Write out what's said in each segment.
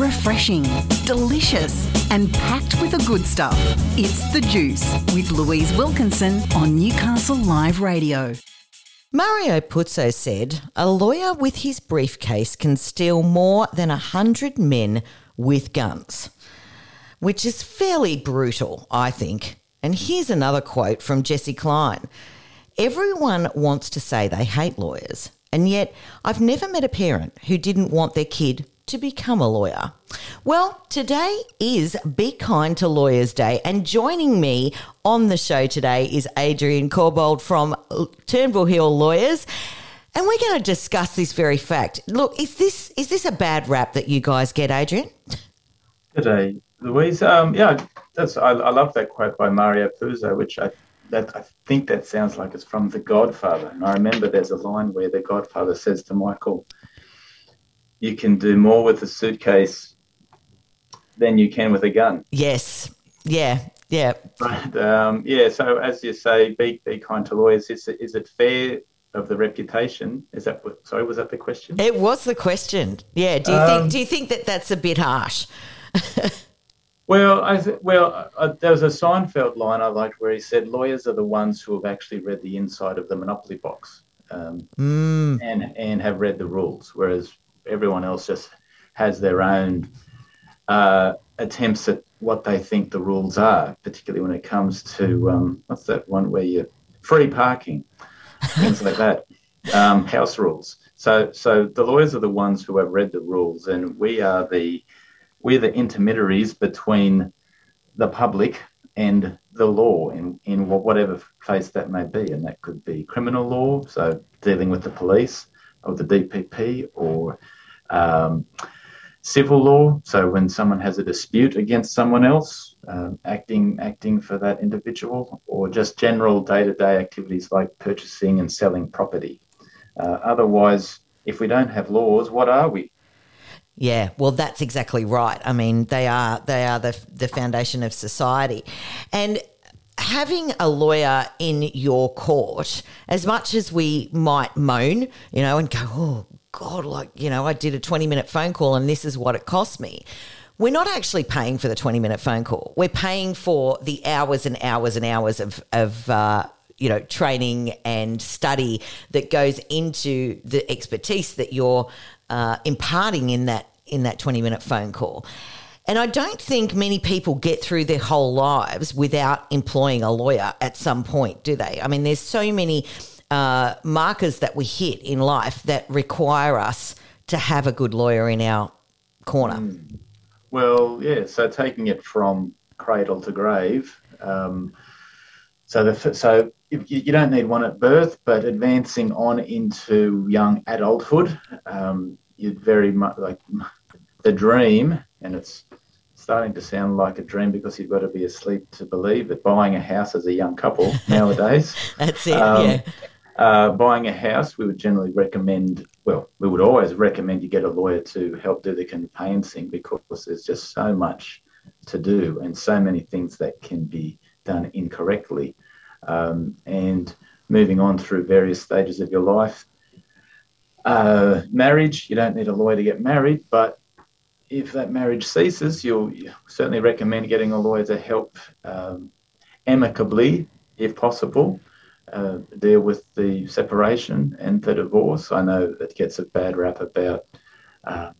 refreshing, delicious, and packed with the good stuff. It's The Juice with Louise Wilkinson on Newcastle Live Radio. Mario Puzo said a lawyer with his briefcase can steal more than a hundred men with guns, which is fairly brutal, I think. And here's another quote from Jesse Klein. Everyone wants to say they hate lawyers, and yet I've never met a parent who didn't want their kid to become a lawyer. Well, today is Be Kind to Lawyers Day, and joining me on the show today is Adrian Corbould from Turnbull Hill Lawyers. And we're going to discuss this very fact. Look, is this is this a bad rap that you guys get, Adrian? Good day, Louise. Um, yeah, that's I, I love that quote by Mario Puzo, which I that I think that sounds like it's from The Godfather. And I remember there's a line where the Godfather says to Michael, "You can do more with a suitcase than you can with a gun." Yes. Yeah. Yeah. But um, yeah. So as you say, be be kind to lawyers. Is it, is it fair of the reputation? Is that what, sorry? Was that the question? It was the question. Yeah. Do you um, think do you think that that's a bit harsh? Well, I th- well, uh, there was a Seinfeld line I liked where he said, "Lawyers are the ones who have actually read the inside of the Monopoly box um, mm. and and have read the rules, whereas everyone else just has their own uh, attempts at what they think the rules are, particularly when it comes to um, what's that one where you free parking, things like that, um, house rules. So, so the lawyers are the ones who have read the rules, and we are the we're the intermediaries between the public and the law in, in whatever face that may be. And that could be criminal law, so dealing with the police or the DPP, or um, civil law, so when someone has a dispute against someone else, um, acting acting for that individual, or just general day to day activities like purchasing and selling property. Uh, otherwise, if we don't have laws, what are we? Yeah, well, that's exactly right. I mean, they are they are the the foundation of society, and having a lawyer in your court, as much as we might moan, you know, and go, oh God, like you know, I did a twenty minute phone call and this is what it cost me. We're not actually paying for the twenty minute phone call. We're paying for the hours and hours and hours of of uh, you know training and study that goes into the expertise that you're uh, imparting in that in that 20 minute phone call. And I don't think many people get through their whole lives without employing a lawyer at some point, do they? I mean, there's so many uh, markers that we hit in life that require us to have a good lawyer in our corner. Mm. Well, yeah. So taking it from cradle to grave. Um, so the so you, don't need one at birth, but advancing on into young adulthood, um, you'd very much like the dream, and it's starting to sound like a dream because you've got to be asleep to believe it. Buying a house as a young couple nowadays. That's it. Um, yeah. Uh, buying a house, we would generally recommend. Well, we would always recommend you get a lawyer to help do the conveyancing because there's just so much to do and so many things that can be done incorrectly. Um, and moving on through various stages of your life. Uh, marriage, you don't need a lawyer to get married, but if that marriage ceases, you'll certainly recommend getting a lawyer to help um, amicably, if possible, uh, deal with the separation and the divorce. I know that gets a bad rap about uh,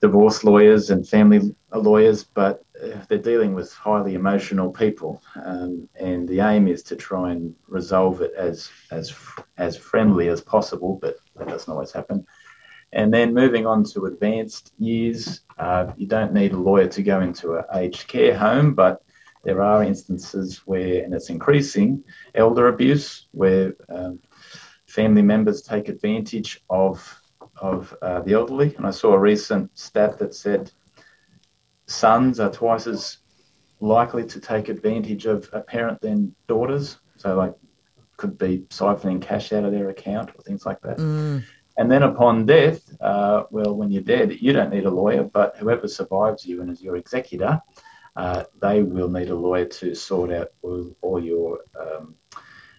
divorce lawyers and family lawyers, but uh, they're dealing with highly emotional people, um, and the aim is to try and resolve it as as as friendly as possible. But that doesn't always happen. And then moving on to advanced years, uh, you don't need a lawyer to go into an aged care home, but there are instances where, and it's increasing, elder abuse, where um, family members take advantage of of uh, the elderly. And I saw a recent stat that said sons are twice as likely to take advantage of a parent than daughters. So, like, could be siphoning cash out of their account or things like that. Mm. And then upon death, uh, well, when you're dead, you don't need a lawyer, but whoever survives you and is your executor, uh, they will need a lawyer to sort out all, all your um,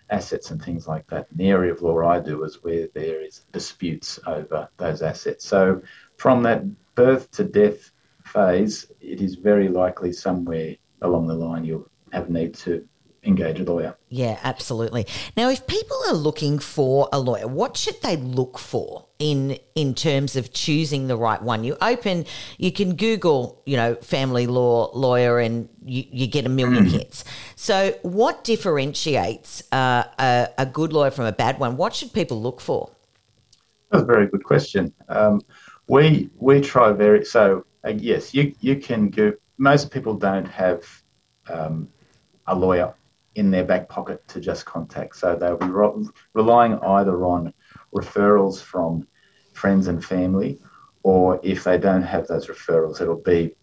assets and things like that. And the area of law I do is where there is disputes over those assets. So from that birth to death phase, it is very likely somewhere along the line you'll have need to engage a lawyer. Yeah, absolutely. Now, if people are looking for a lawyer, what should they look for in in terms of choosing the right one? You open, you can Google, you know, family law lawyer, and you, you get a million Mm. hits. So, what differentiates uh, a, a good lawyer from a bad one? What should people look for? That's a very good question. Um, we we try very so uh, yes you you can go. Most people don't have um, a lawyer in their back pocket to just contact, so they'll be re- relying either on referrals from friends and family, or if they don't have those referrals, it'll be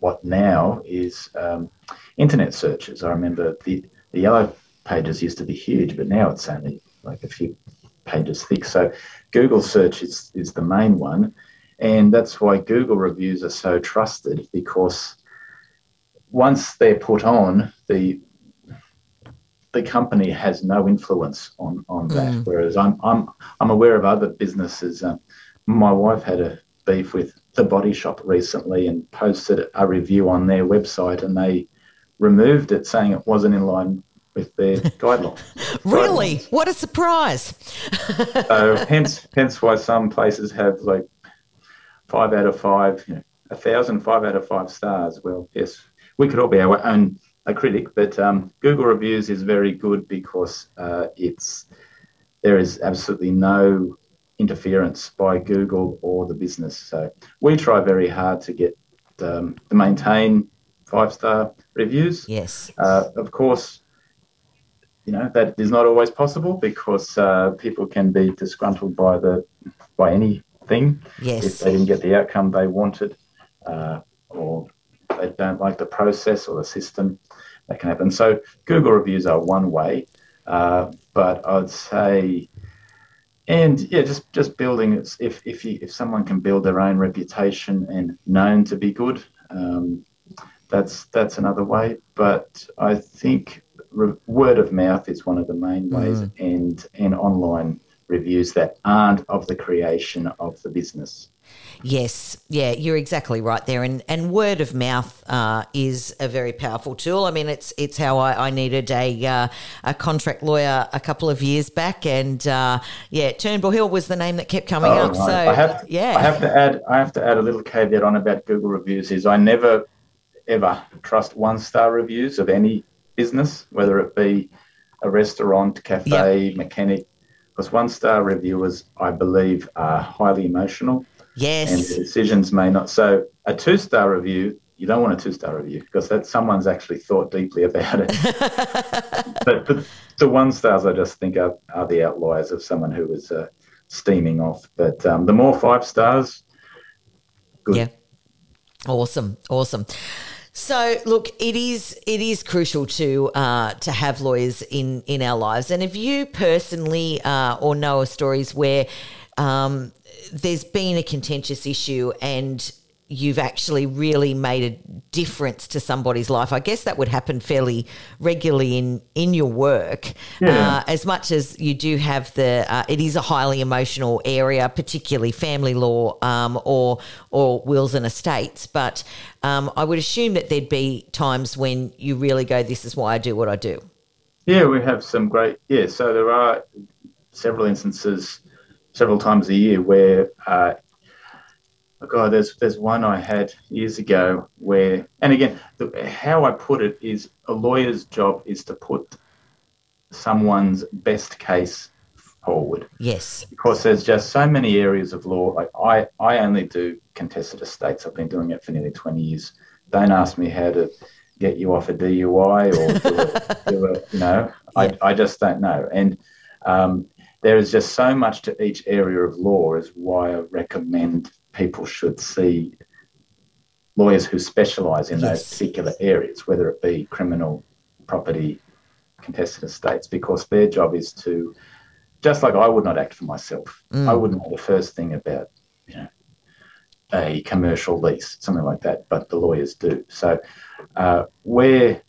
what now is um, internet searches. I remember the the yellow pages used to be huge, but now it's only like a few pages thick. So Google search is, is the main one. And that's why Google reviews are so trusted because once they're put on, the the company has no influence on, on that. Mm. Whereas I'm, I'm I'm aware of other businesses. Um, my wife had a beef with the Body Shop recently and posted a review on their website, and they removed it, saying it wasn't in line with their guidelines. Really? guidelines. What a surprise! So hence hence why some places have like five out of five, you know, a thousand, five out of five stars. Well, yes, we could all be our own a critic, but um, Google reviews is very good because uh, it's there is absolutely no interference by Google or the business. So we try very hard to get um, to maintain five star reviews. Yes. Uh, of course, you know that is not always possible because uh, people can be disgruntled by the by anything if they didn't get the outcome they wanted, uh, or they don't like the process or the system. That can happen. So Google reviews are one way, uh, but I'd say, and yeah, just just building. it's- If if you, if someone can build their own reputation and known to be good, um, that's that's another way. But I think re- word of mouth is one of the main ways, and and online reviews that aren't of the creation of the business. Yes, yeah, you're exactly right there, and and word of mouth uh, is a very powerful tool. I mean, it's it's how I, I needed a uh, a contract lawyer a couple of years back, and uh, yeah, Turnbull Hill was the name that kept coming Oh, up. right. So I have, yeah, I have to add. I have to add a little caveat on about Google reviews. Is I never, ever trust one star reviews of any business, whether it be a restaurant, cafe, mechanic, because one star reviewers, I believe, are highly emotional and yes, the decisions may not. So a two star review. You don't want a two star review because that someone's actually thought deeply about it. but, but the one stars, I just think, are, are the outliers of someone who was uh, steaming off. But um, the more five stars, good. yeah, awesome, awesome. So look, it is it is crucial to uh, to have lawyers in in our lives, and if you personally uh, or know of stories where um, there's been a contentious issue and you've actually really made a difference to somebody's life. I guess that would happen fairly regularly in in your work. Yeah. Uh, as much as you do have the, uh, it is a highly emotional area, particularly family law um, or or wills and estates. But um, I would assume that there'd be times when you really go, "This is why I do what I do." Yeah, we have some great. Yeah, so there are several instances, several times a year where. Uh, oh God, there's there's one I had years ago where, and again, the, how I put it is a lawyer's job is to put someone's best case forward Yes. because there's just so many areas of law. Like I, I only do contested estates. I've been doing it for nearly 20 years. Don't ask me how to get you off a DUI or do a, do a you know, Yeah. I, I just don't know. And um, there is just so much to each area of law is why I recommend people should see lawyers who specialise in those particular areas, whether it be criminal, property, contested estates, because their job is to just like I would not act for myself. Mm. I wouldn't know the first thing about, you know, a commercial lease, something like that, but the lawyers do. So uh, where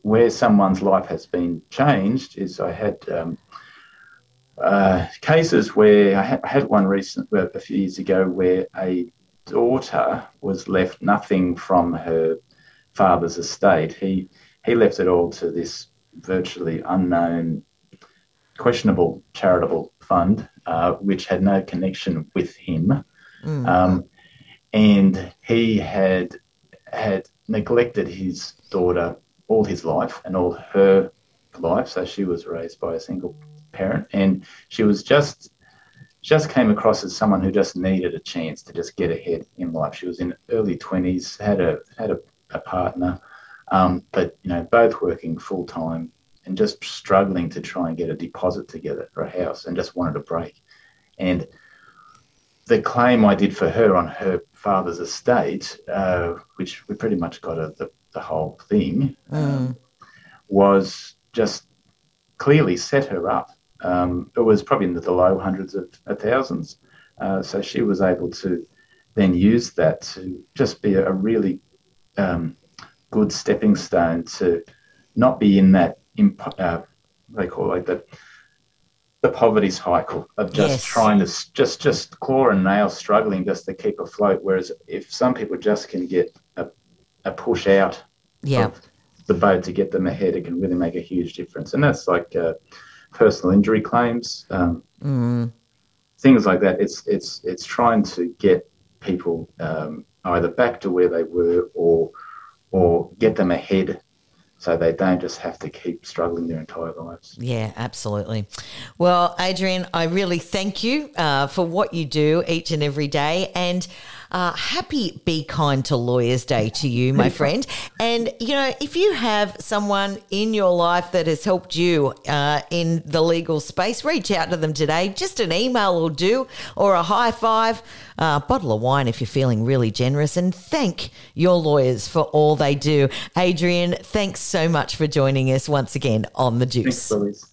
where someone's life has been changed is I had um, uh, cases where I had, I had one recent uh, a few years ago where a daughter was left nothing from her father's estate. He he left it all to this virtually unknown, questionable charitable fund, uh, which had no connection with him, mm. um, and he had had neglected his daughter all his life and all her life. So she was raised by a single parent, and she was just just came across as someone who just needed a chance to just get ahead in life. She was in early twenties, had a had a, a partner, um, but you know both working full time and just struggling to try and get a deposit together for a house, and just wanted a break. And the claim I did for her on her father's estate, uh, which we pretty much got a, the the whole thing, mm. was just clearly set her up um, it was probably in the low hundreds of, of thousands. Uh, so she was able to then use that to just be a really um, good stepping stone to not be in that imp- uh, they call it like the the poverty cycle of just yes. trying to just just claw and nail struggling just to keep afloat whereas if some people just can get a, a push out yeah. the boat to get them ahead it can really make a huge difference and that's like uh, personal injury claims, um, mm. things like that. It's it's it's trying to get people um, either back to where they were or or get them ahead so they don't just have to keep struggling their entire lives. Yeah, absolutely. Well, Adrian, I really thank you uh, for what you do each and every day. And uh, happy Be Kind to Lawyers Day to you, my friend. And, you know, if you have someone in your life that has helped you uh, in the legal space, reach out to them today. Just an email will do, or a high five, a bottle of wine if you're feeling really generous. And thank your lawyers for all they do. Adrian, thanks so much for joining us once again on The Juice. Thanks,